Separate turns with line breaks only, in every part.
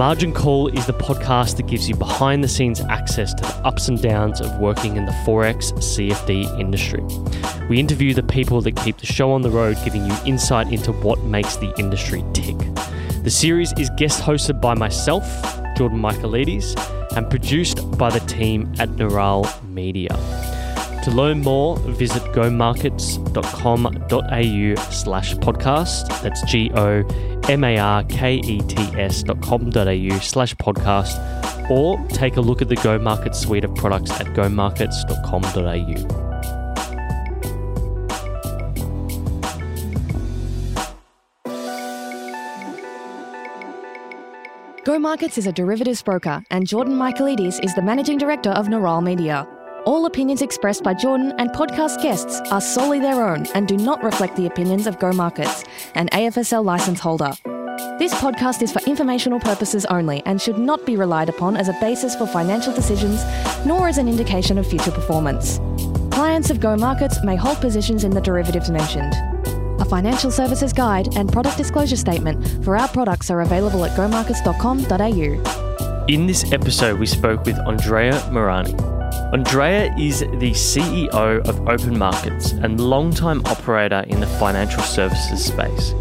Margin Call is the podcast that gives you behind the scenes access to the ups and downs of working in the Forex CFD industry. We interview the people that keep the show on the road, giving you insight into what makes the industry tick. The series is guest hosted by myself, Jordan Michaelides, and produced by the team at Neural Media. To learn more, visit gomarkets.com.au slash podcast. That's G O M A R K E T S dot com dot au slash podcast. Or take a look at the Go Market suite of products at gomarkets.com.au.
Go Markets is a derivatives broker, and Jordan Michaelides is the managing director of Neural Media. All opinions expressed by Jordan and podcast guests are solely their own and do not reflect the opinions of Go Markets, an AFSL license holder. This podcast is for informational purposes only and should not be relied upon as a basis for financial decisions, nor as an indication of future performance. Clients of Go Markets may hold positions in the derivatives mentioned. A financial services guide and product disclosure statement for our products are available at gomarkets.com.au.
In this episode, we spoke with Andrea Marani. Andrea is the CEO of Open Markets and longtime operator in the financial services space.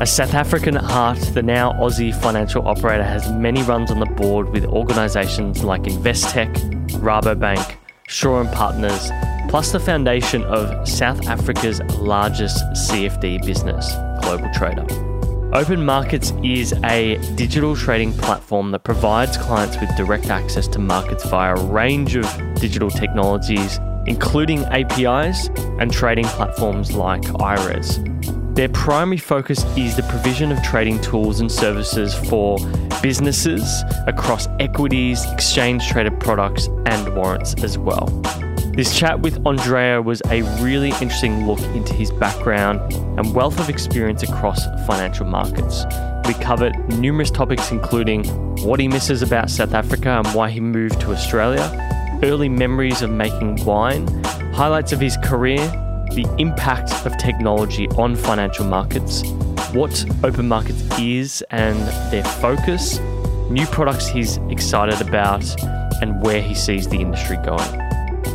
A South African at heart, the now Aussie financial operator has many runs on the board with organisations like Investec, Rabobank, Shaw and Partners, plus the foundation of South Africa's largest CFD business, Global Trader. Open Markets is a digital trading platform that provides clients with direct access to markets via a range of digital technologies, including APIs and trading platforms like IRESS. Their primary focus is the provision of trading tools and services for businesses across equities, exchange traded products, and warrants as well. This chat with Andrea was a really interesting look into his background and wealth of experience across financial markets. We covered numerous topics, including what he misses about South Africa and why he moved to Australia, early memories of making wine, highlights of his career, the impact of technology on financial markets, what open markets is and their focus, new products he's excited about, and where he sees the industry going.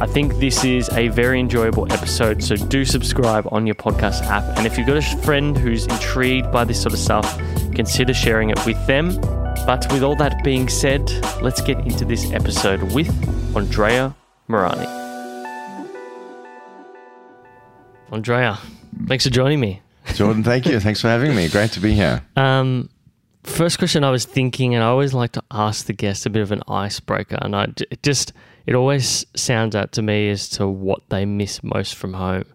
I think this is a very enjoyable episode, so do subscribe on your podcast app. And if you've got a friend who's intrigued by this sort of stuff, consider sharing it with them. But with all that being said, let's get into this episode with Andrea Marani. Andrea, thanks for joining me.
Jordan, thank you. Thanks for having me. Great to be here.
Um, first question I was thinking, and I always like to ask the guest a bit of an icebreaker, and I it just it always sounds out to me as to what they miss most from home.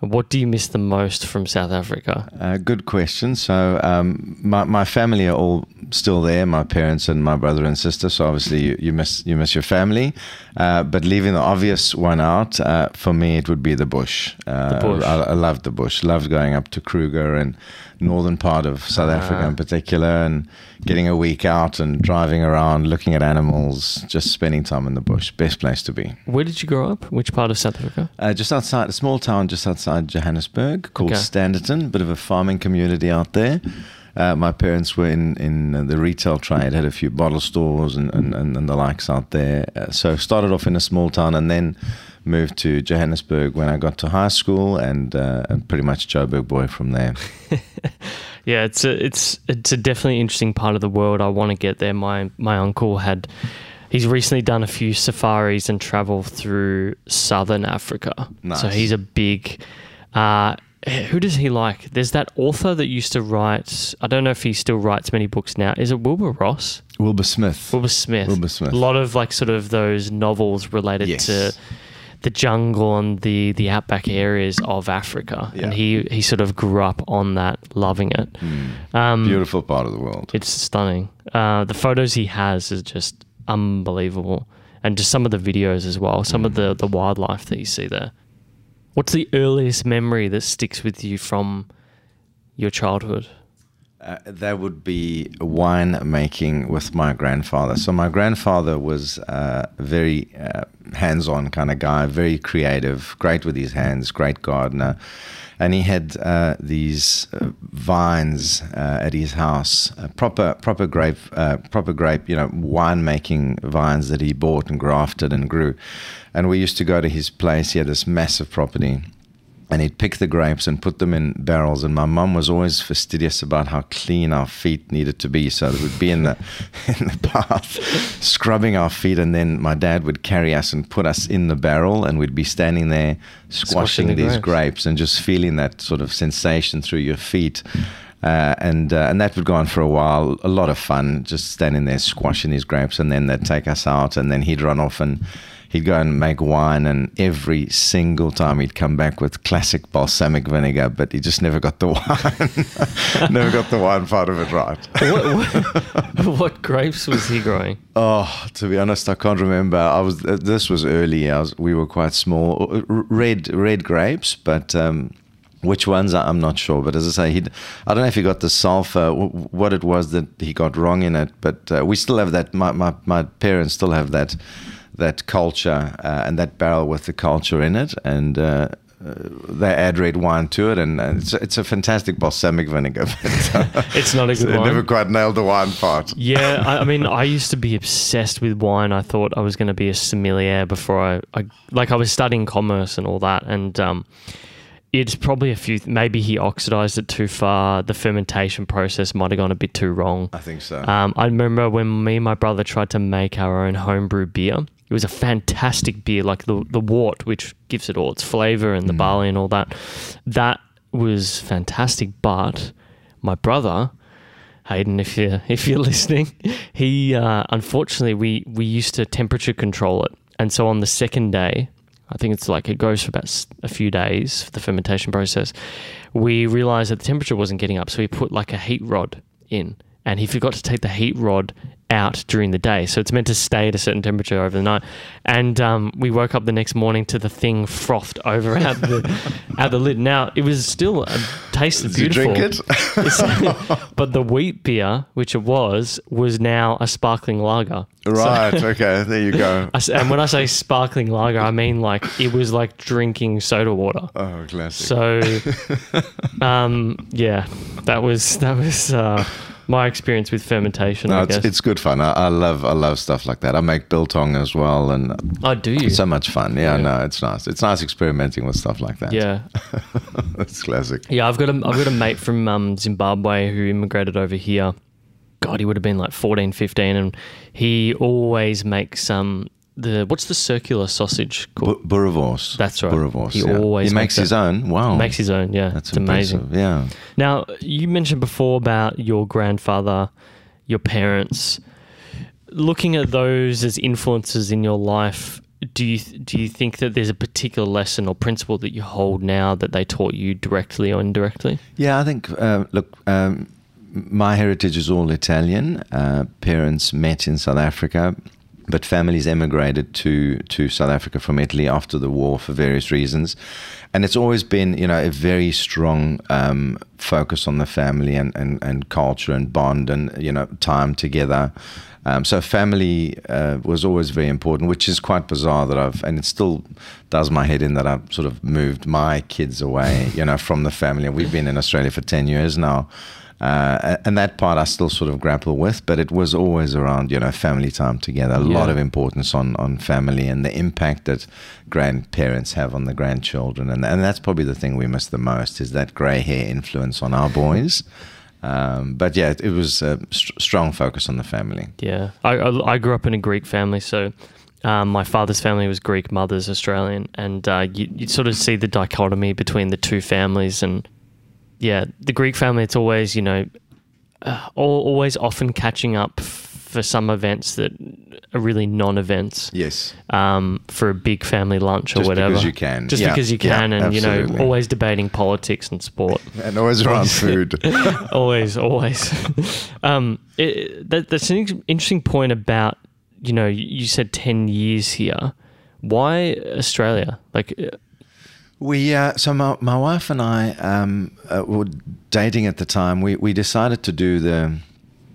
What do you miss the most from South Africa?
Uh, good question. So, um, my, my family are all still there. My parents and my brother and sister. So obviously, you, you miss you miss your family. Uh, but leaving the obvious one out, uh, for me, it would be the bush.
The bush.
I, I loved the bush. Loved going up to Kruger and northern part of South Africa in particular, and getting a week out and driving around, looking at animals, just spending time in the bush. Best place to be.
Where did you grow up? Which part of South Africa?
Uh, just outside a small town just outside Johannesburg called
Okay.
Standerton, bit of a farming community out there. Uh, my parents were in, in the retail trade, had a few bottle stores and, and, and, the likes out there. Uh, so started off in a small town and then moved to Johannesburg when I got to high school and, uh, and pretty much Joburg boy from there.
Yeah, it's a it's it's a definitely interesting part of the world. I want to get there. My my uncle had he's recently done a few safaris and travel through southern Africa. So he's a big. Uh, who does he like? There's that author that used to write. I don't know if he still writes many books now. Is it Wilbur Ross?
Wilbur Smith.
Wilbur Smith.
Wilbur Smith.
A lot of like sort of those novels related
Yes.
to the jungle and the the outback areas of Africa,
yeah.
and he he sort of grew up on that, loving it. Um,
Beautiful part of the world.
It's stunning. Uh, the photos he has is just unbelievable, and just some of the videos as well. Some of the the wildlife that you see there. What's the earliest memory that sticks with you from your childhood?
Uh, that would be wine making with my grandfather. So my grandfather was uh, a very uh, hands-on kind of guy, very creative, great with his hands, great gardener, and he had uh, these uh, vines uh, at his house, proper proper grape proper grape you know winemaking vines that he bought and grafted and grew, and we used to go to his place. He had this massive property and he'd pick the grapes and put them in barrels. And my mum was always fastidious about how clean our feet needed to be. So we'd be in the in the bath, scrubbing our feet, and then my dad would carry us and put us in the barrel, and we'd be standing there squashing, squashing the these grapes. grapes. and just feeling that sort of sensation through your feet. Uh, and uh, and that would go on for a while. A lot of fun, just standing there squashing these grapes, and then they'd take us out, and then he'd run off and he'd go and make wine, and every single time he'd come back with classic balsamic vinegar, but he just never got the wine, never got the wine part of it right.
what, what, what, grapes was he growing?
Oh, to be honest, I can't remember. I was uh, this was early. I was, we were quite small. Uh, red red grapes, but. Um, which ones I'm not sure, but as I say, he I don't know if he got the sulfur, what it was that he got wrong in it, but uh, we still have that. My, my my parents still have that that culture uh, and that barrel with the culture in it, and uh, uh they add red wine to it, and it's, it's a fantastic balsamic vinegar.
Uh, it's not a good
so Never quite nailed the wine part.
Yeah, I, I, mean, I used to be obsessed with wine. I thought I was going to be a sommelier before I, I, like, I was studying commerce and all that, and. Um, it's probably a few. Maybe he oxidized it too far. The fermentation process might have gone a bit too wrong.
I think so.
Um, I remember when me and my brother tried to make our own homebrew beer. It was a fantastic beer, like the the wort, which gives it all its flavor and the mm. barley and all that. That was fantastic. But my brother, Hayden, if you if you're listening, he uh, unfortunately we we used to temperature control it, and so on the second day, I think it's like it goes for about a few days for the fermentation process. We realized that the temperature wasn't getting up, so we put like a heat rod in, and he forgot to take the heat rod out during the day. So it's meant to stay at a certain temperature over the night. And um, we woke up the next morning to the thing frothed over out the out the lid. Now it was still a tasted
Did
beautiful.
You drink
it? but the wheat beer, which it was, was now a sparkling lager.
Right. So, okay. There you go.
and when I say sparkling lager, I mean like it was like drinking soda water.
Oh, classic.
So, um, yeah, that was that was. Uh, my experience with fermentation. No,
it's, it's, good fun. I, I, love I love stuff like that. I make biltong as well, and
I oh, do. You?
It's so much fun. Yeah, yeah, no, it's nice. It's nice experimenting with stuff like that.
Yeah,
it's classic.
Yeah, I've got a I've got a mate from um, Zimbabwe who immigrated over here. God, he would have been like 14, 15, and he always makes um the what's the circular sausage called?
B-.
That's right.
Boerewors.
He yeah. always
he makes, makes his own. Wow.
Makes his own. Yeah,
that's
amazing.
Yeah.
Now you mentioned before about your grandfather, your parents. Looking at those as influences in your life, do you do you think that there's a particular lesson or principle that you hold now that they taught you directly or indirectly?
Yeah, I think. Uh, look. Um, my heritage is all Italian. Uh, parents met in South Africa but families emigrated to to South Africa from Italy after the war for various reasons, and it's always been you know a very strong um, focus on the family and, and, and culture and bond and you know time together. Um, so family uh, was always very important, which is quite bizarre that I've and it still does my head in that I've sort of moved my kids away, you know, from the family. We've been in Australia for ten years now. Uh, and that part I still sort of grapple with, but it was always around, you know, family time together. A yeah. lot of importance on, on family and the impact that grandparents have on the grandchildren. And, and that's probably the thing we miss the most is that grey hair influence on our boys. Um, but yeah, it, was a st- strong focus on the family.
Yeah. I, I, I, grew up in a Greek family, so um, my father's family was Greek, mother's Australian. And uh, you, you sort of see the dichotomy between the two families and yeah, the Greek family, it's always, you know, uh, always often catching up for some events that are really non-events.
Yes.
Um, for a big family lunch
Just
or whatever.
Just because you can.
Just yeah. because you can, yeah, and absolutely. you know, always debating politics and sport,
and always around food.
always, always. um, it, that, that's an interesting point about you know you said ten years here. Why Australia? Like
We uh, so my, my wife and I um, uh, were dating at the time. We we decided to do the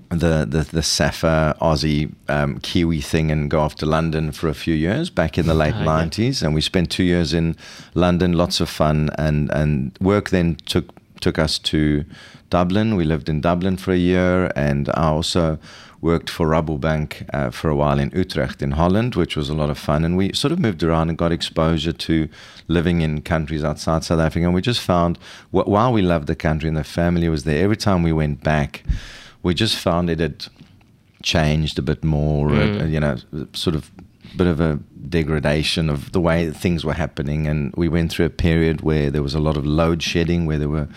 the the, the Saffa Aussie um, Kiwi thing and go off to London for a few years back in the late
Ah, yeah.
nineties, and we spent two years in London. Lots of fun and and work then took took us to Dublin. We lived in Dublin for a year, and I also worked for Rabobank uh, for a while in Utrecht in Holland, which was a lot of fun. And we sort of moved around and got exposure to living in countries outside South Africa. And we just found, wh- while we loved the country and the family was there, every time we went back, we just found it had changed a bit more,
Mm.
uh, you know, sort of bit of a degradation of the way things were happening. And we went through a period where there was a lot of load shedding, where there were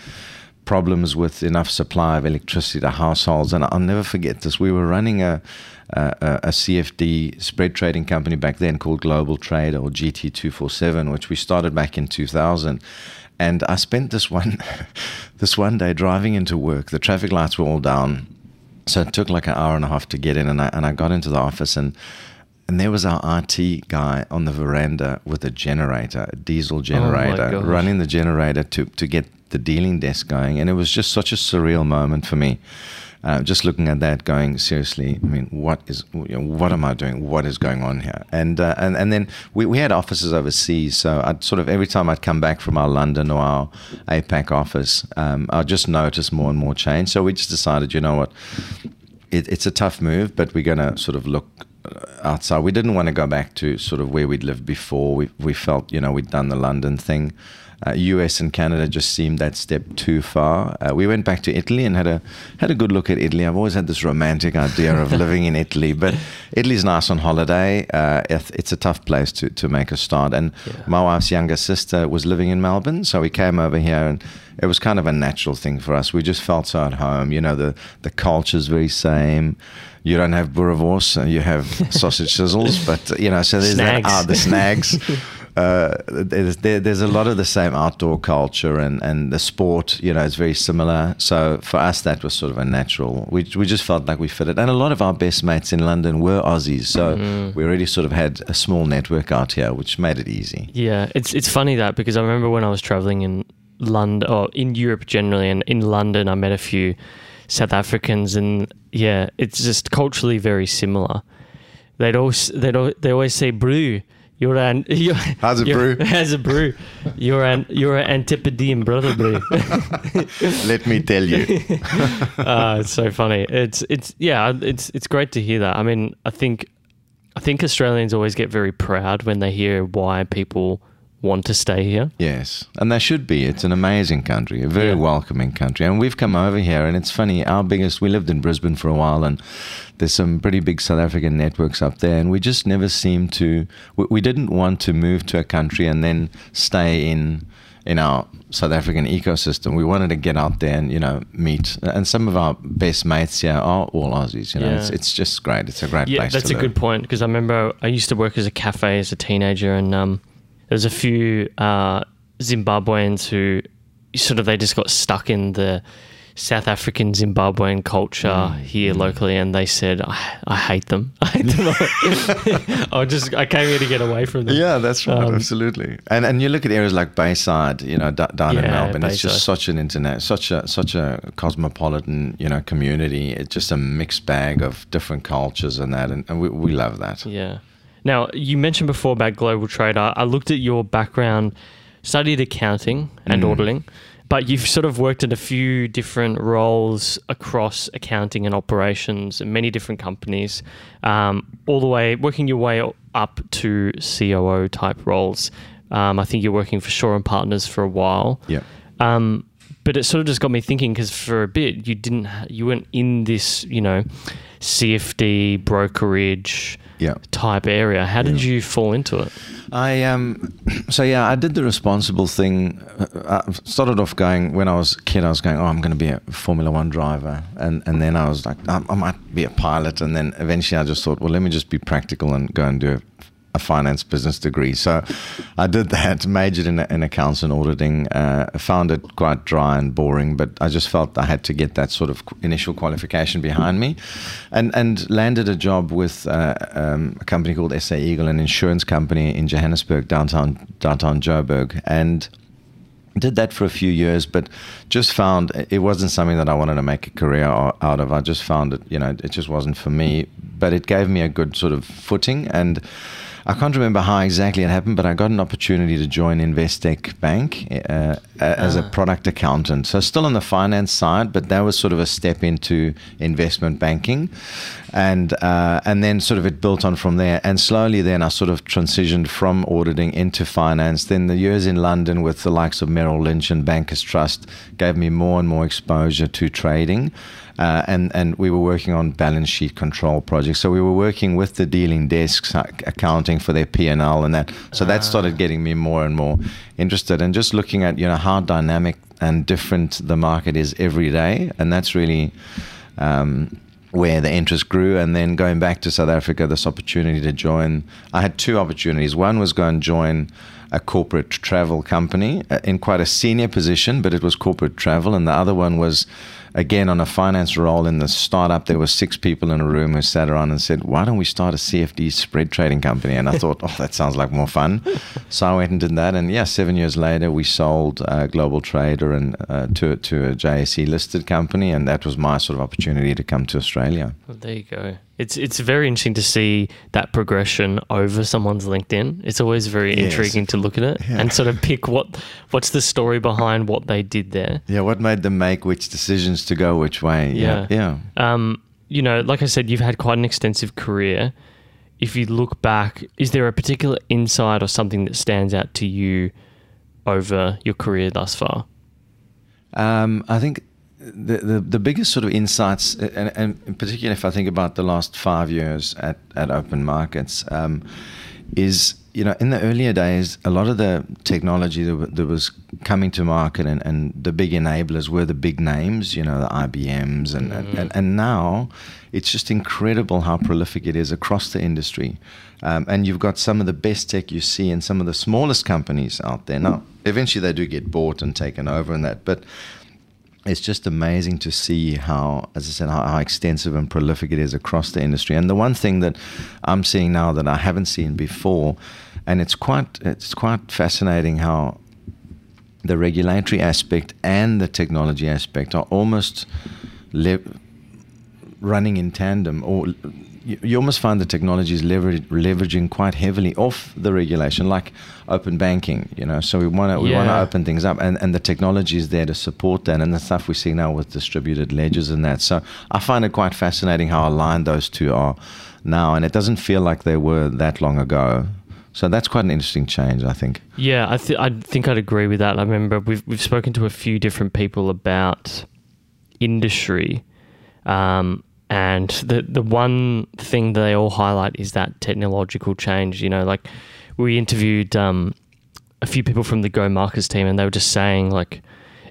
problems with enough supply of electricity to households. And I'll never forget this. We were running a, a, a CFD spread trading company back then called Global Trade or GT247, which we started back in 2000. And I spent this one, this one day driving into work. The traffic lights were all down, so it took like an hour and a half to get in. And I and I got into the office and and there was our IT guy on the veranda with a generator, a diesel oh generator,
gosh.
running the generator to, to get the dealing desk going. And it was just such a surreal moment for me. Uh, just looking at that, going seriously. I mean, what is you know, what am I doing? What is going on here? And uh, and and then we, we had offices overseas, so I'd sort of every time I'd come back from our London or our APAC office, um, I just noticed more and more change. So we just decided, you know what, it, it's a tough move, but we're going to sort of look uh, outside. We didn't want to go back to sort of where we'd lived before. We we felt you know we'd done the London thing. Uh, US and Canada just seemed that step too far. Uh, we went back to Italy and had a had a good look at Italy. I've always had this romantic idea of living in Italy, but Italy's nice on holiday. Uh, it's a tough place to to make a start. And
Yeah.
my wife's younger sister was living in Melbourne, so we came over here and it was kind of a natural thing for us. We just felt so at home. You know, the the culture's very same. You don't have uh, you have sausage sizzles, but you know, so there's
Snags.
that. Ah, the snags. Uh, there's, there, there's a lot of the same outdoor culture and, and the sport, you know, is very similar. So for us, that was sort of a natural. We, we just felt like we fit it. And a lot of our best mates in London were Aussies. So we already sort of had a small network out here, which made it easy.
Yeah, it's it's funny that because I remember when I was traveling in London or in Europe generally, and in London I met a few South Africans, and yeah, it's just culturally very similar. They'd always they'd they always say brew. You're an you're,
How's a
you're-
brew?
How's a brew? You're an you're an antipodean brother brew.
Let me tell you.
uh, it's so funny. It's it's yeah, it's it's great to hear that. I mean, I think I think Australians always get very proud when they hear why people want to stay here.
Yes, and they should be. It's an amazing country, a very
Yeah.
welcoming country. And we've come over here, and it's funny. Our biggest, we lived in Brisbane for a while, and there's some pretty big South African networks up there, and we just never seemed to. We, we didn't want to move to a country and then stay in in our South African ecosystem. We wanted to get out there and you know meet. And some of our best mates here are all Aussies. You know,
Yeah.
it's it's just great. It's a great
Yeah,
place.
that's a
live.
good point because I remember I used to work as a cafe as a teenager, and um, there's a few uh, Zimbabweans who sort of they just got stuck in the South African Zimbabwean culture
Mm,
here locally, and they said, "I, I hate them. I hate them." I just I came here to get away from them.
Yeah, that's right.
Um,
absolutely. And and you look at areas like Bayside, you know, d- down in
Yeah,
Melbourne. It's just such an internet, such a such a cosmopolitan, you know, community. It's just a mixed bag of different cultures and that, and, and we, we love that.
Yeah. Now, you mentioned before about global trade. I, looked at your background, studied accounting and
Mm.
auditing, but you've sort of worked in a few different roles across accounting and operations in many different companies, um, all the way working your way up to COO type roles. Um, I think you're working for Shaw and Partners for a while.
Yeah.
Um, but it sort of just got me thinking because for a bit you didn't, you weren't in this, you know, CFD brokerage
Yeah.
type area. How did you fall into it?
I um, so yeah, I did the responsible thing. Uh, I started off going when I was a kid. I was going, oh, I'm going to be a Formula One driver, and and then I was like, I, I might be a pilot, and then eventually I just thought, well, let me just be practical and go and do a finance business degree. So I did that, majored in, in accounts and auditing. Uh, found it quite dry and boring, but I just felt I had to get that sort of initial qualification behind me, and and landed a job with uh, um, a company called SA Eagle, an insurance company in Johannesburg, downtown downtown Joburg, and did that for a few years, but just found it wasn't something that I wanted to make a career out of. I just found it, you know, it just wasn't for me. But it gave me a good sort of footing and I can't remember how exactly it happened, but I got an opportunity to join Investec Bank uh, as a ah. product accountant. So still on the finance side, but that was sort of a step into investment banking, and uh, and then sort of it built on from there. And slowly, then I sort of transitioned from auditing into finance. Then the years in London with the likes of Merrill Lynch and Bankers Trust gave me more and more exposure to trading. Uh, and and we were working on balance sheet control projects. So we were working with the dealing desks, accounting for their P and L and that. So that started getting me more and more interested, and just looking at you know how dynamic and different the market is every day, and that's really. Um, where the interest grew, and then going back to South Africa, this opportunity to join. I had two opportunities. One was go and join a corporate travel company uh, in quite a senior position, but it was corporate travel, and the other one was again on a finance role in the startup there were six people in a room who sat around and said why don't we start a cfd spread trading company? And i thought oh that sounds like more fun. So i went and did that. And yeah seven years later we sold uh, global trader and uh, to, to a jse listed company. And that was my sort of opportunity to come to australia.
Well, there you go it's it's very interesting to see that progression over someone's LinkedIn. It's always very yes. intriguing to look at it yeah. and sort of pick what what's the story behind what they did there.
Yeah, what made them make which decisions to go which way. Yeah, yeah.
yeah. Um, you know, like I said, you've had quite an extensive career. If you look back, is there a particular insight or something that stands out to you over your career thus far?
Um, I think the, the, the biggest sort of insights, and, and in particular, if I think about the last five years at, at open markets, um, is you know in the earlier days, a lot of the technology that, that was coming to market and, and the big enablers were the big names, you know, the IBMs, and, mm. and, and now it's just incredible how prolific it is across the industry. Um, and you've got some of the best tech you see in some of the smallest companies out there. Now, eventually they do get bought and taken over and that, but it's just amazing to see how, as I said, how, how, extensive and prolific it is across the industry. And the one thing that I'm seeing now that I haven't seen before, and it's quite it's quite fascinating how the regulatory aspect and the technology aspect are almost le- running in tandem, or you, almost find the technology is leverage, leveraging quite heavily off the regulation, like open banking. You know, so we want to we want to open things up, and, and the technology is there to support that, and the stuff we see now with distributed ledgers and that. So I find it quite fascinating how aligned those two are now, and it doesn't feel like they were that long ago. So that's quite an interesting change, I think.
Yeah, I, th- I think I'd agree with that. I remember we've we've spoken to a few different people about industry. Um, and the the one thing they all highlight is that technological change. You know, like we interviewed um, a few people from the Go Markets team, and they were just saying like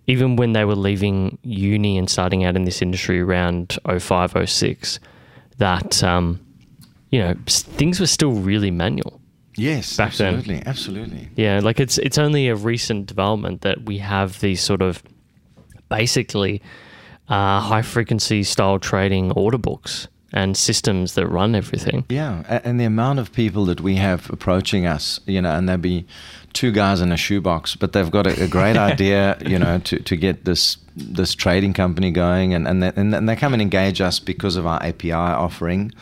even when they were leaving uni and starting out in this industry around 05, 06, that um, you know things were still really manual.
Yes, back absolutely, then. absolutely.
Yeah, like it's it's only a recent development that we have these sort of basically uh, high frequency style trading order books and systems that run everything.
Yeah, and the amount of people that we have approaching us, you know, and there'll be two guys in a shoebox, but they've got a, a great idea, you know, to, to get this this trading company going, and and they, and they come and engage us because of our API offering,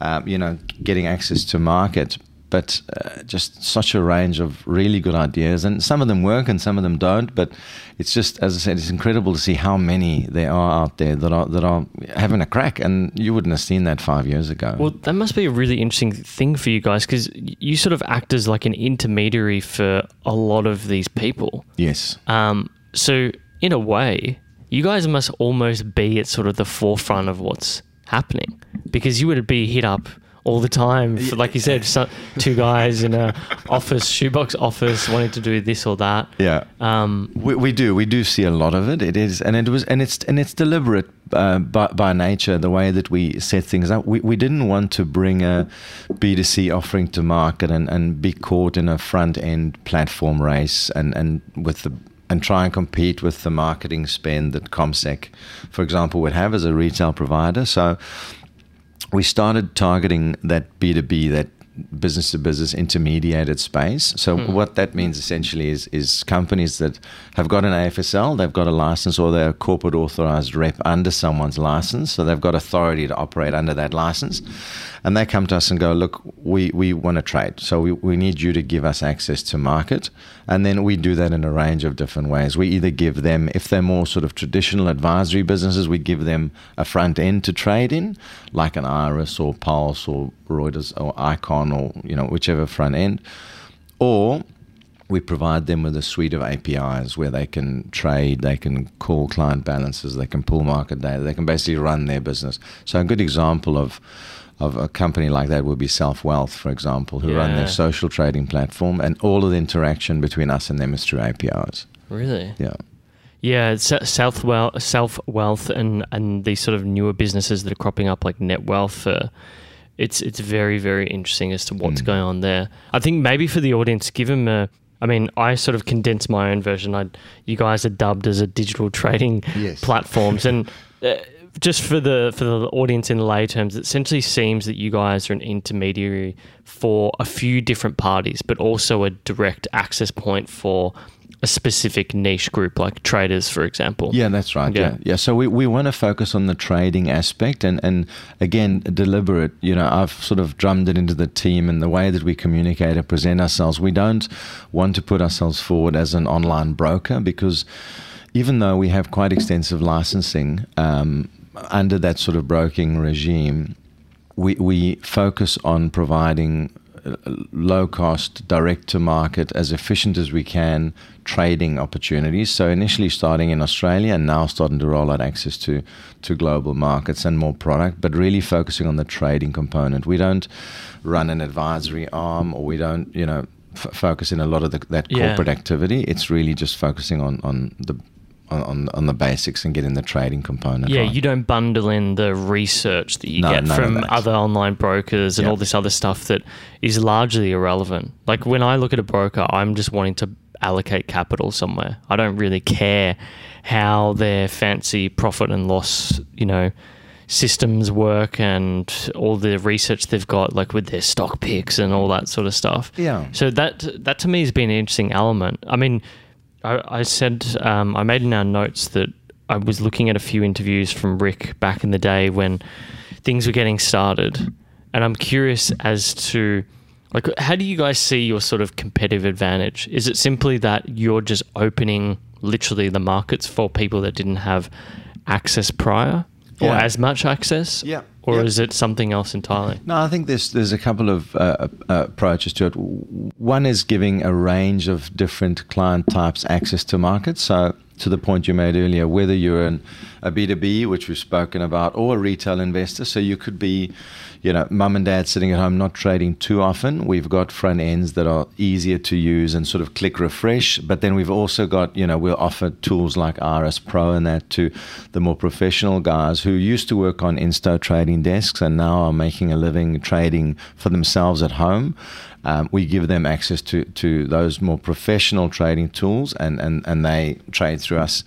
um, you know, getting access to market but uh, just such a range of really good ideas. And some of them work and some of them don't. But it's just, as I said, it's incredible to see how many there are out there that are that are having a crack. And you wouldn't have seen that five years ago.
Well, that must be a really interesting thing for you guys because you sort of act as like an intermediary for a lot of these people.
Yes.
Um, so in a way, you guys must almost be at sort of the forefront of what's happening because you would be hit up all the time. For, like you said, so, two guys in a office, shoebox office, wanting to do this or that.
Yeah,
Um,
we, we do. We do see a lot of it. It is, and it was, and it's, and it's deliberate uh, by, by nature. The way that we set things up, we, we didn't want to bring a B two C offering to market and, and be caught in a front end platform race and, and with the and try and compete with the marketing spend that CommSec, for example, would have as a retail provider. So we started targeting that B2B, that business to business intermediated space. So
Hmm.
what that means essentially is is companies that have got an AFSL, they've got a license or they're a corporate authorized rep under someone's license. So they've got authority to operate under that license. And they come to us and go, look, we, we want to trade. So we, we need you to give us access to market. And then we do that in a range of different ways. We either give them, if they're more sort of traditional advisory businesses, we give them a front end to trade in, like an IRESS or Pulse or Reuters or Eikon or, you know, whichever front end. Or we provide them with a suite of APIs where they can trade, they can call client balances, they can pull market data, they can basically run their business. So a good example of of a company like that would be SelfWealth, for example, who run their social trading platform, and all of the interaction between us and them is through APIs.
really?
Yeah.
Yeah, SelfWealth, self wealth, and and these sort of newer businesses that are cropping up, like Netwealth. Uh, it's it's very very interesting as to what's
Mm.
going on there. I think maybe for the audience, give them a. I mean, I sort of condensed my own version. I, you guys are dubbed as a digital trading
Yes.
platforms, and uh, just for the for the audience in lay terms, it essentially seems that you guys are an intermediary for a few different parties, but also a direct access point for a specific niche group, like traders, for example.
Yeah, that's right.
Yeah.
Yeah, yeah. So we, we want to focus on the trading aspect, and and again, deliberate. You know, I've sort of drummed it into the team and the way that we communicate and present ourselves. We don't want to put ourselves forward as an online broker because even though we have quite extensive licensing um, under that sort of broking regime, we we focus on providing low cost, direct to market, as efficient as we can trading opportunities. So initially starting in Australia and now starting to roll out access to to global markets and more product, but really focusing on the trading component. We don't run an advisory arm, or we don't, you know. F- focus in a lot of the, that
Yeah.
corporate activity. It's really just focusing on on the on, on, on the basics and getting the trading component.
Yeah,
right.
you don't bundle in the research that you
No,
get from other online brokers and
Yeah.
all this other stuff that is largely irrelevant. Like when I look at a broker, I'm just wanting to allocate capital somewhere. I don't really care how their fancy profit and loss, you know, systems work and all the research they've got like with their stock picks and all that sort of stuff.
Yeah.
So that that to me has been an interesting element. I mean, I, I said um, I made in our notes that I was looking at a few interviews from Rick back in the day when things were getting started, and I'm curious as to like how do you guys see your sort of competitive advantage? Is it simply that you're just opening literally the markets for people that didn't have access prior or
Yeah.
as much access?
Yeah.
Or
Yeah.
is it something else entirely?
No, I think there's there's a couple of uh, uh, approaches to it. One is giving a range of different client types access to markets. So to the point you made earlier, whether you're an, a B2B, which we've spoken about, or a retail investor. So you could be, you know, mum and dad sitting at home not trading too often. We've got front ends that are easier to use and sort of click refresh. But then we've also got, you know, we'll offer tools like IRESS Pro and that to the more professional guys who used to work on insto trading desks and now are making a living trading for themselves at home. Um, we give them access to, to those more professional trading tools and, and, and they trade through us.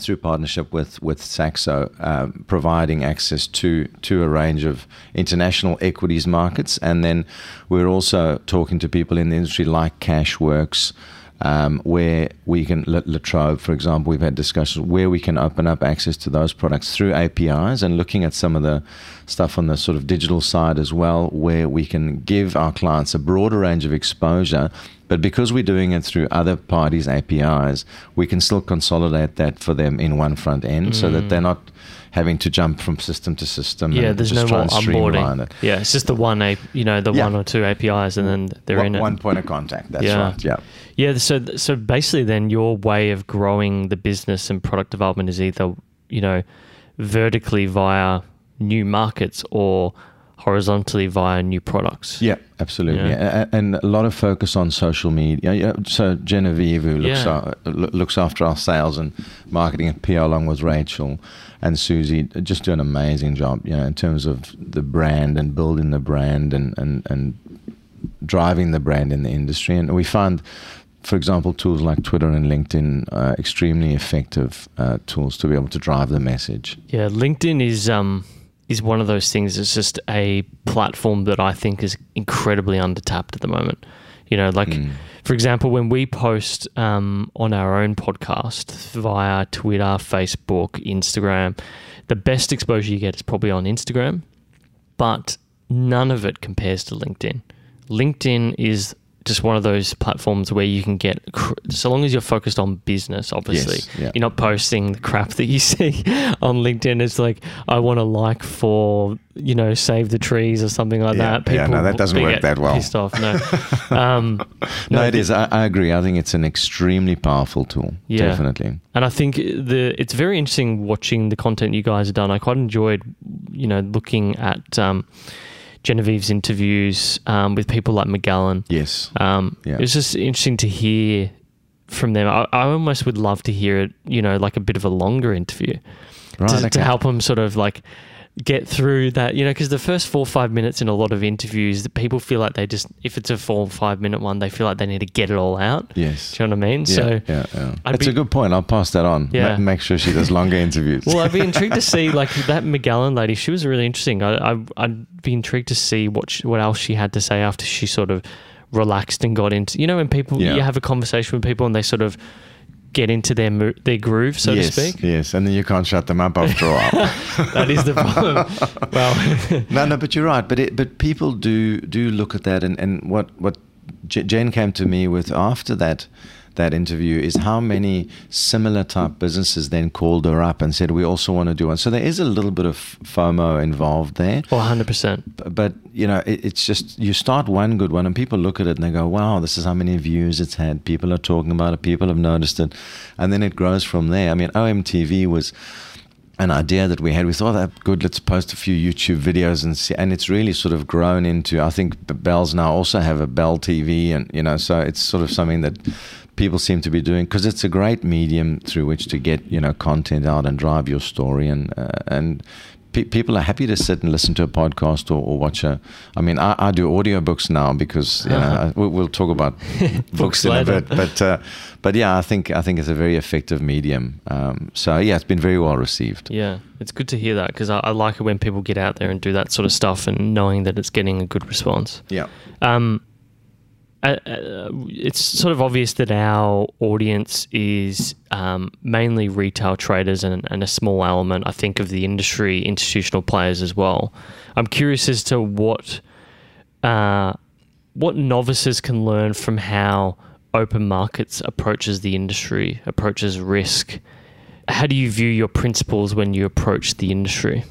through partnership with with Saxo, um, providing access to to a range of international equities markets, and then we're also talking to people in the industry like Cashworks, um, where we can La La Trobe, for example, we've had discussions where we can open up access to those products through APIs, and looking at some of the stuff on the sort of digital side as well, where we can give our clients a broader range of exposure but because we're doing it through other parties' APIs, we can still consolidate that for them in one front end so that they're not having to jump from system to system.
Yeah,
and
there's no more onboarding.
it.
Yeah, it's just the one, A, you know, the
Yeah.
one or two APIs, and then they're
One,
in it.
one point of contact. That's
Yeah.
right. Yeah.
Yeah, so so basically, then your way of growing the business and product development is either you know vertically via new markets or horizontally via new products.
Yeah, absolutely.
Yeah.
And a lot of focus on social media. So Genevieve, who looks,
Yeah.
a- looks after our sales and marketing and PR, along with Rachel and Susie, just do an amazing job. You know, in terms of the brand and building the brand and and and driving the brand in the industry. And we find. For example, tools like Twitter and LinkedIn are extremely effective uh, tools to be able to drive the message.
Yeah, LinkedIn is um is one of those things. It's just a platform that I think is incredibly undertapped at the moment. You know, like
Mm.
for example, when we post um, on our own podcast via Twitter, Facebook, Instagram, the best exposure you get is probably on Instagram, but none of it compares to LinkedIn. LinkedIn is just one of those platforms where you can get, cr- so long as you're focused on business, obviously,
Yes, yeah.
you're not posting the crap that you see on LinkedIn. It's like, I want to like for, you know, save the trees or something like
Yeah,
that.
yeah, no, that doesn't work that well.
Pissed off, no. um,
No, it
the-
is. I, I agree. I think it's an extremely powerful tool.
Yeah.
Definitely.
And I think the it's very interesting watching the content you guys have done. I quite enjoyed, you know, looking at um, Genevieve's interviews um, with people like McGallan.
Yes.
Um,
Yeah.
It was just interesting to hear from them. I, I almost would love to hear it, you know, like a bit of a longer interview
Right.
to,
okay.
to help them sort of like get through that, you know, because the first four or five minutes in a lot of interviews, the people feel like they just, if it's a four or five minute one, they feel like they need to get it all out.
Yes.
Do you know what I mean?
Yeah,
so
yeah, yeah. It's a good point. I'll pass that on.
Yeah.
Ma- make sure she does longer interviews.
Well, I'd be intrigued to see like that McGallan lady. She was really interesting. I, I I'd be intrigued to see what she, what else she had to say after she sort of relaxed and got into. You know, when people
Yeah.
you have a conversation with people and they sort of get into their mo- their groove, so
yes,
to speak.
yes, and then you can't shut them up after a while.
That is the problem. well,
no, no, but you're right. But it, but people do do look at that, and, and what what J- Jane came to me with after that that interview is how many similar type businesses then called her up and said we also want to do one. So there is a little bit of FOMO involved there.
Oh, well, hundred percent.
But you know it, it's just you start one good one and people look at it and they go wow this is how many views it's had people are talking about it people have noticed it and then it grows from there i mean omtv was an idea that we had we thought that good let's post a few youtube videos and see and it's really sort of grown into i think bells now also have a bell tv and you know so it's sort of something that people seem to be doing because it's a great medium through which to get you know content out and drive your story. And uh, and pe- people are happy to sit and listen to a podcast or, or watch a i mean i, I do audiobooks now because you
Uh-huh.
I, we'll, we'll talk about books in a bit. But uh, but yeah i think i think it's a very effective medium. Um, so yeah it's been very well received.
Yeah, it's good to hear that because I, I like it when people get out there and do that sort of stuff and knowing that it's getting a good response.
yeah.
Um, uh, uh, it's sort of obvious that our audience is um, mainly retail traders and, and a small element, I think, of the industry, institutional players as well. I'm curious as to what uh, what novices can learn from how open markets approaches the industry, approaches risk. How do you view your principles when you approach the industry?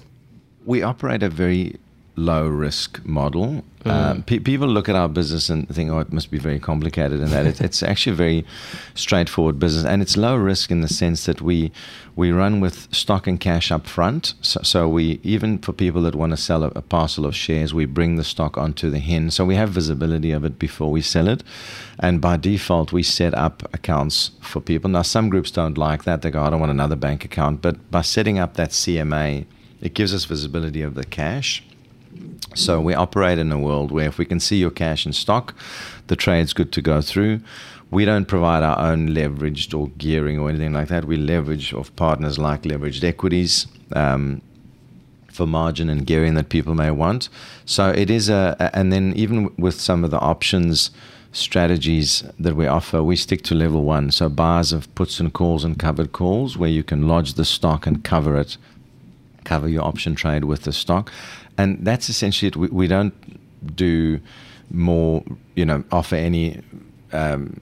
we operate a very low risk model. Um, pe- people look at our business and think, oh, it must be very complicated, and that it, it's actually a very straightforward business, and it's low risk in the sense that we we run with stock and cash up front. So, so we even for people that want to sell a, a parcel of shares, we bring the stock onto the HIN, so we have visibility of it before we sell it, and by default we set up accounts for people. Now some groups don't like that; they go, I don't want another bank account, but by setting up that CMA it gives us visibility of the cash. So we operate in a world where if we can see your cash in stock, the trade's good to go through. We don't provide our own leveraged or gearing or anything like that. We leverage off partners like leveraged equities um, for margin and gearing that people may want. So it is a, a- and then even with some of the options strategies that we offer, we stick to level one. So bars of puts and calls and covered calls, where you can lodge the stock and cover it cover your option trade with the stock. And that's essentially it. We, we don't do more, you know, offer any um,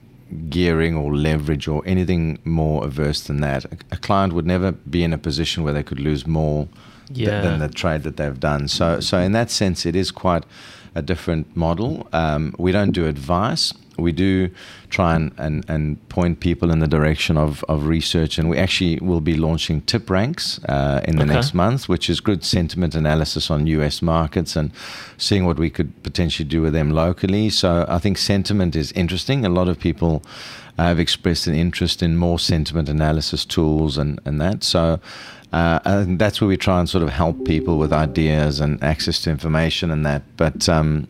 gearing or leverage or anything more averse than that. A, a client would never be in a position where they could lose more th- than the trade that they've done. So, so in that sense, it is quite a different model. Um, we don't do advice. We do try and, and, and point people in the direction of, of research, and we actually will be launching TipRanks uh, in the
Okay.
next month, which is good sentiment analysis on US markets and seeing what we could potentially do with them locally. So I think sentiment is interesting. A lot of people have expressed an interest in more sentiment analysis tools and, and that. So uh, that's where we try and sort of help people with ideas and access to information and that. But um,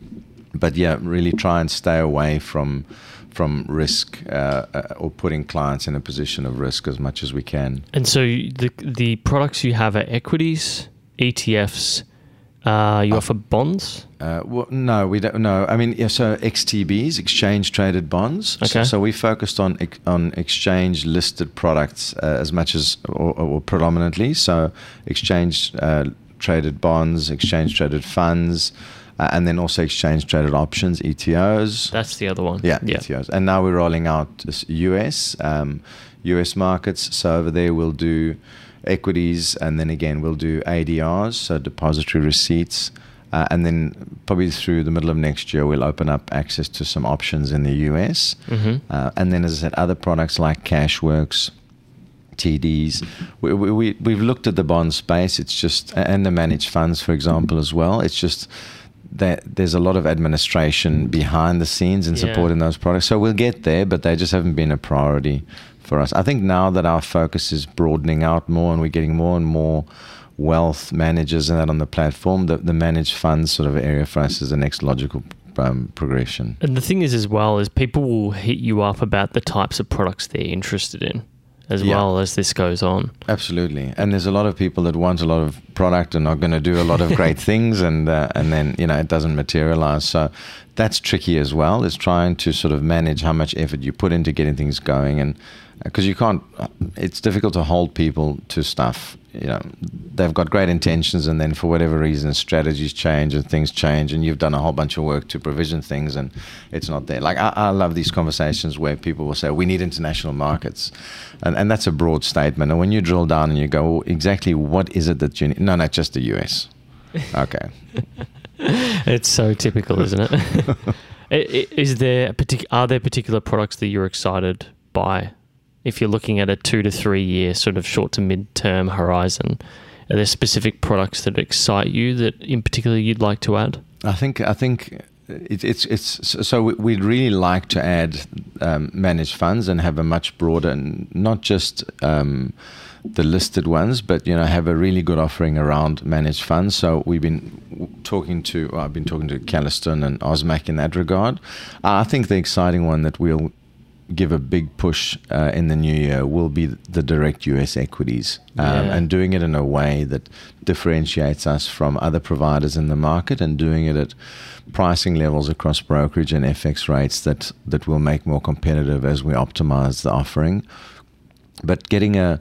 but yeah, really try and stay away from from risk uh, uh, or putting clients in a position of risk as much as we can.
And so the the products you have are equities, ETFs. Uh, you offer bonds.
Uh, well, no, we don't. No, I mean, yeah, so XTBs, exchange traded bonds. So,
Okay.
so we focused on on exchange listed products uh, as much as or, or predominantly. So exchange uh, traded bonds, exchange traded funds, uh, and then also exchange traded options, ETOs.
That's the other one.
Yeah,
yeah.
ETOs. And now we're rolling out US, um, US markets. So over there we'll do equities, and then again we'll do ADRs, so depository receipts. Uh, and then probably through the middle of next year, we'll open up access to some options in the US.
Mhm.
Uh, and then, as I said, other products like Cashworks, TDs. We, we, we, we've looked at the bond space. It's just, and the managed funds, for example, as well. It's just that there's a lot of administration behind the scenes in
Yeah.
supporting those products. So we'll get there, but they just haven't been a priority for us. I think now that our focus is broadening out more and we're getting more and more wealth managers and that on the platform, the, the managed funds sort of area for us is the next logical um, progression.
And the thing is, as well, is people will hit you up about the types of products they're interested in, as
Yeah.
well as this goes on.
Absolutely, and there's a lot of people that want a lot of product and are going to do a lot of great things, and uh, and then you know it doesn't materialize. So that's tricky as well. Is trying to sort of manage how much effort you put into getting things going, and Uh, because you can't, uh, it's difficult to hold people to stuff. You know, they've got great intentions, and then for whatever reason, strategies change and things change, and you've done a whole bunch of work to provision things, and it's not there. Like I, I love these conversations where people will say, "We need international markets," and and that's a broad statement. And when you drill down and you go, well, exactly what is it that you need? No, not just the US. Okay.
It's so typical, isn't it? Is there a partic- are there particular products that you're excited by? If you're looking at a two to three year sort of short to mid term horizon, are there specific products that excite you that in particular you'd like to add?
I think I think it, it's it's so we- we'd really like to add um, managed funds and have a much broader, not just um, the listed ones, but you know have a really good offering around managed funds. So we've been talking to well, I've been talking to Calastone and Ausmaq in that regard. I think the exciting one that we'll give a big push uh, in the new year will be the direct US equities um,
Yeah.
and doing it in a way that differentiates us from other providers in the market and doing it at pricing levels across brokerage and FX rates that, that will make more competitive as we optimize the offering. But getting a,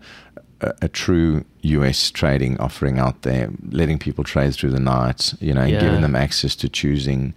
a, a true US trading offering out there, letting people trade through the night, you know, and
Yeah.
giving them access to choosing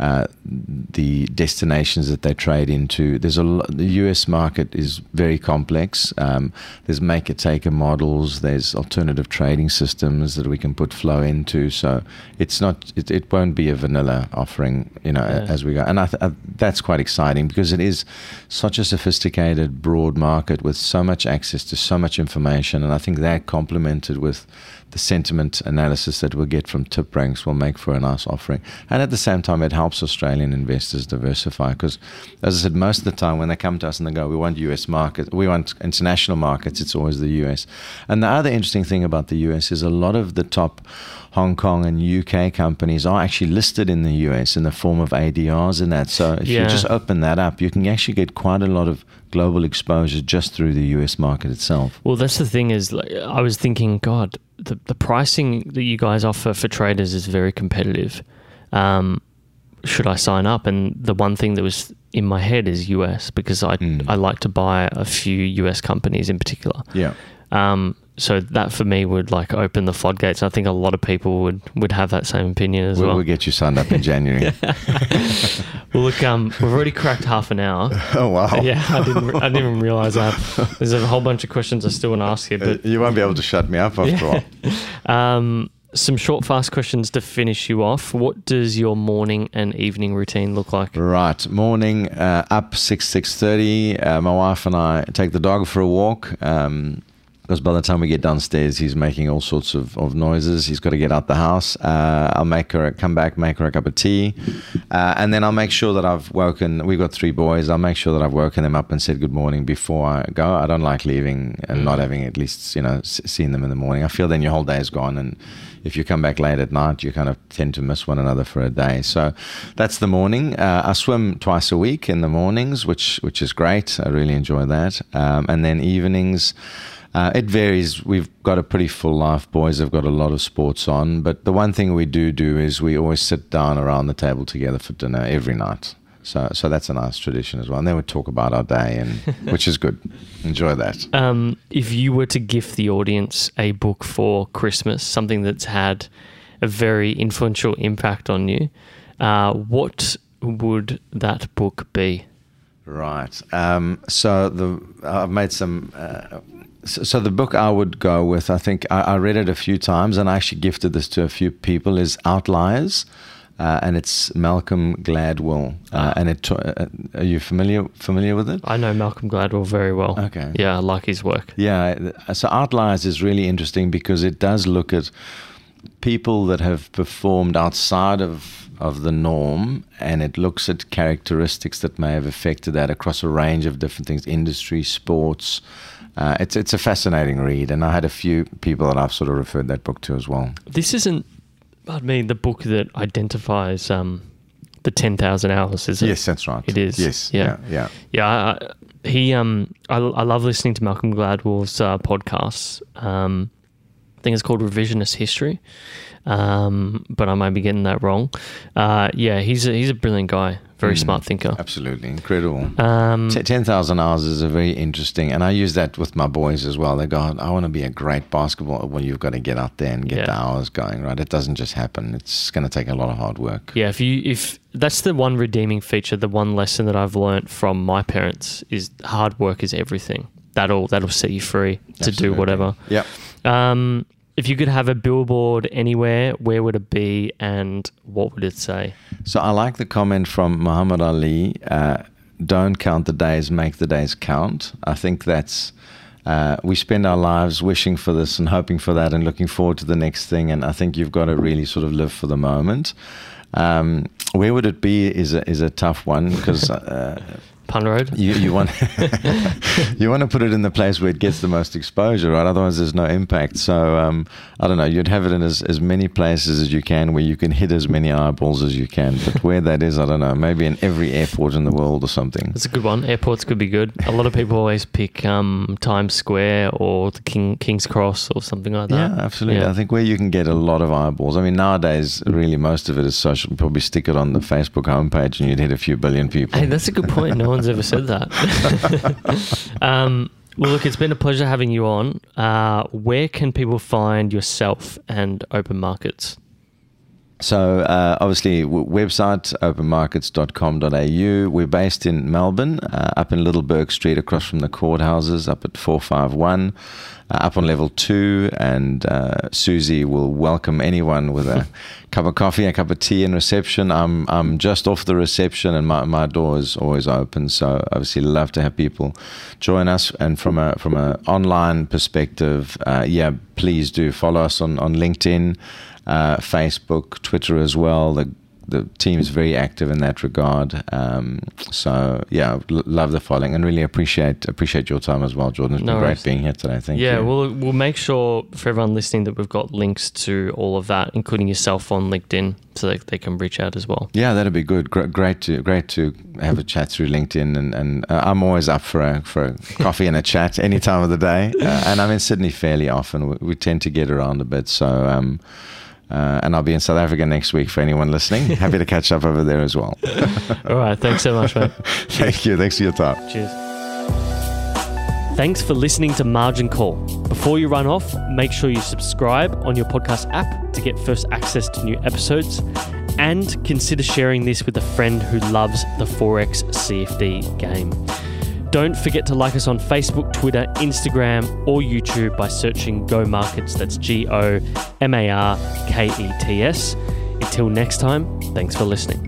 uh, the destinations that they trade into. There's a the US market is very complex. Um, there's maker taker models. There's alternative trading systems that we can put flow into. So it's not it, it won't be a vanilla offering, you know,
Yeah.
as we go. And I th- I, that's quite exciting because it is such a sophisticated, broad market with so much access to so much information. And I think that complemented with the sentiment analysis that we'll get from TipRanks will make for a nice offering. And at the same time, it helps Australian investors diversify because, as I said, most of the time when they come to us and they go, we want US markets, we want international markets, it's always the US. And the other interesting thing about the US is a lot of the top Hong Kong and UK companies are actually listed in the US in the form of ADRs and that. So if
Yeah.
you just open that up, you can actually get quite a lot of global exposure just through the US market itself.
Well, that's the thing is, like, I was thinking, God, the, the pricing that you guys offer for traders is very competitive. Um, should I sign up? And the one thing that was in my head is US because I
Mm.
I like to buy a few US companies in particular.
Yeah.
Um, so that for me would like open the floodgates. I think a lot of people would would have that same opinion as
We'll,
well.
we'll get you signed up in January.
well, look, um, we've already cracked half an hour.
oh, wow.
Yeah, I didn't I didn't even realize that. There's a whole bunch of questions I still want to ask you, but
you won't be able to shut me up after all.
Um, some short, fast questions to finish you off. What does your morning and evening routine look like?
Right, morning uh, up six six thirty. Uh, my wife and I take the dog for a walk. Um, because by the time we get downstairs, he's making all sorts of, of noises. He's got to get out the house. Uh, I'll make her come back, make her a cup of tea, uh, and then I'll make sure that I've woken. We've got three boys. I'll make sure that I've woken them up and said good morning before I go. I don't like leaving and not having at least you know s- seen them in the morning. I feel then your whole day is gone and if you come back late at night, you kind of tend to miss one another for a day. So that's the morning. Uh, I swim twice a week in the mornings, which which is great. I really enjoy that. Um, and then evenings. Uh, it varies. We've got a pretty full life. Boys have got a lot of sports on, but the one thing we do do is we always sit down around the table together for dinner every night. So, so that's a nice tradition as well. And then we talk about our day, and which is good. Enjoy that.
Um, if you were to gift the audience a book for Christmas, something that's had a very influential impact on you, uh, what would that book be?
Right. Um, so the I've made some. Uh, so, so the book I would go with, I think I, I read it a few times, and I actually gifted this to a few people. Is Outliers, uh, and it's Malcolm Gladwell. Uh, and it uh, are you familiar familiar with it?
I know Malcolm Gladwell very well.
Okay.
Yeah, I like his work.
Yeah. So Outliers is really interesting because it does look at people that have performed outside of of the norm and it looks at characteristics that may have affected that across a range of different things industry sports uh, it's it's a fascinating read and I had a few people that I've sort of referred that book to as well
This isn't, I mean, the book that identifies um, the 10,000 hours, is it?
yes that's right
It is.
yes
Yeah.
yeah, yeah.
Yeah, I, he. Um, I, I love listening to Malcolm Gladwell's uh, podcasts. Um, I think it's called Revisionist History, um, but I might be getting that wrong. Uh, yeah, he's a, he's a brilliant guy, very smart thinker.
absolutely incredible
Um,
T- 10,000 hours is a very interesting, and I use that with my boys as well. They go, I want to be a great basketball. Well, you've got to get out there and get
Yeah.
the hours going, right? It doesn't just happen. It's going to take a lot of hard work.
yeah, if you if that's the one redeeming feature, the one lesson that I've learned from my parents is hard work is everything. That'll that'll set you free to do whatever.
Yep.
Um, if you could have a billboard anywhere, where would it be, and what would it say?
So I like the comment from Muhammad Ali uh, don't count the days, make the days count. I think that's. Uh, we spend our lives wishing for this and hoping for that and looking forward to the next thing. And I think you've got to really sort of live for the moment. Um, where would it be is a, is a tough one because uh,
Punt Road.
you, you want you want to put it in the place where it gets the most exposure, right? Otherwise, there's no impact. So um, I don't know. You'd have it in as, as many places as you can where you can hit as many eyeballs as you can. But where that is, I don't know. Maybe in every airport in the world or something.
That's a good one. Airports could be good. A lot of people always pick um, Times Square or the King King's Cross or something like that.
Yeah, absolutely.
Yeah.
I think where you can get a lot of eyeballs. I mean, nowadays, really, most of it is social. Probably stick it on the Facebook homepage and you'd hit a few billion people.
Hey, that's a good point. No one's ever said that. um, well, look, it's been a pleasure having you on. Uh, where can people find yourself and Openmarkets?
So uh, obviously, w- website openmarkets.com.au. We're based in Melbourne, uh, up in Little Bourke Street, across from the courthouses, up at 451, uh, up on level two. And uh, Susie will welcome anyone with a cup of coffee, a cup of tea in reception. I'm I'm just off the reception, and my, my door is always open. So obviously, love to have people join us. And from a from a online perspective, uh, yeah, please do follow us on on LinkedIn uh, Facebook, Twitter as well. The the team is very active in that regard. Um, so yeah, l- love the following and really appreciate appreciate your time as well, Jordan. It's
No
been
worries.
great being here today. Thank
yeah,
you.
we'll we'll make sure for everyone listening that we've got links to all of that, including yourself on LinkedIn, so that they can reach out as well.
yeah, that'd be good. Gr- great to great to have a chat through LinkedIn, and, and uh, I'm always up for a for a coffee and a chat any time of the day. Uh, and I'm in Sydney fairly often. We, we tend to get around a bit, so. Um, uh, and I'll be in South Africa next week for anyone listening. Happy to catch up over there as well.
All right, thanks so much, mate.
Thank you. Thanks for your time.
Cheers. Thanks for listening to Margin Call. Before you run off, make sure you subscribe on your podcast app to get first access to new episodes and consider sharing this with a friend who loves the Forex CFD game. Don't forget to like us on Facebook, Twitter, Instagram, or YouTube by searching Go Markets. That's G O M A R K E T S. Until next time, thanks for listening.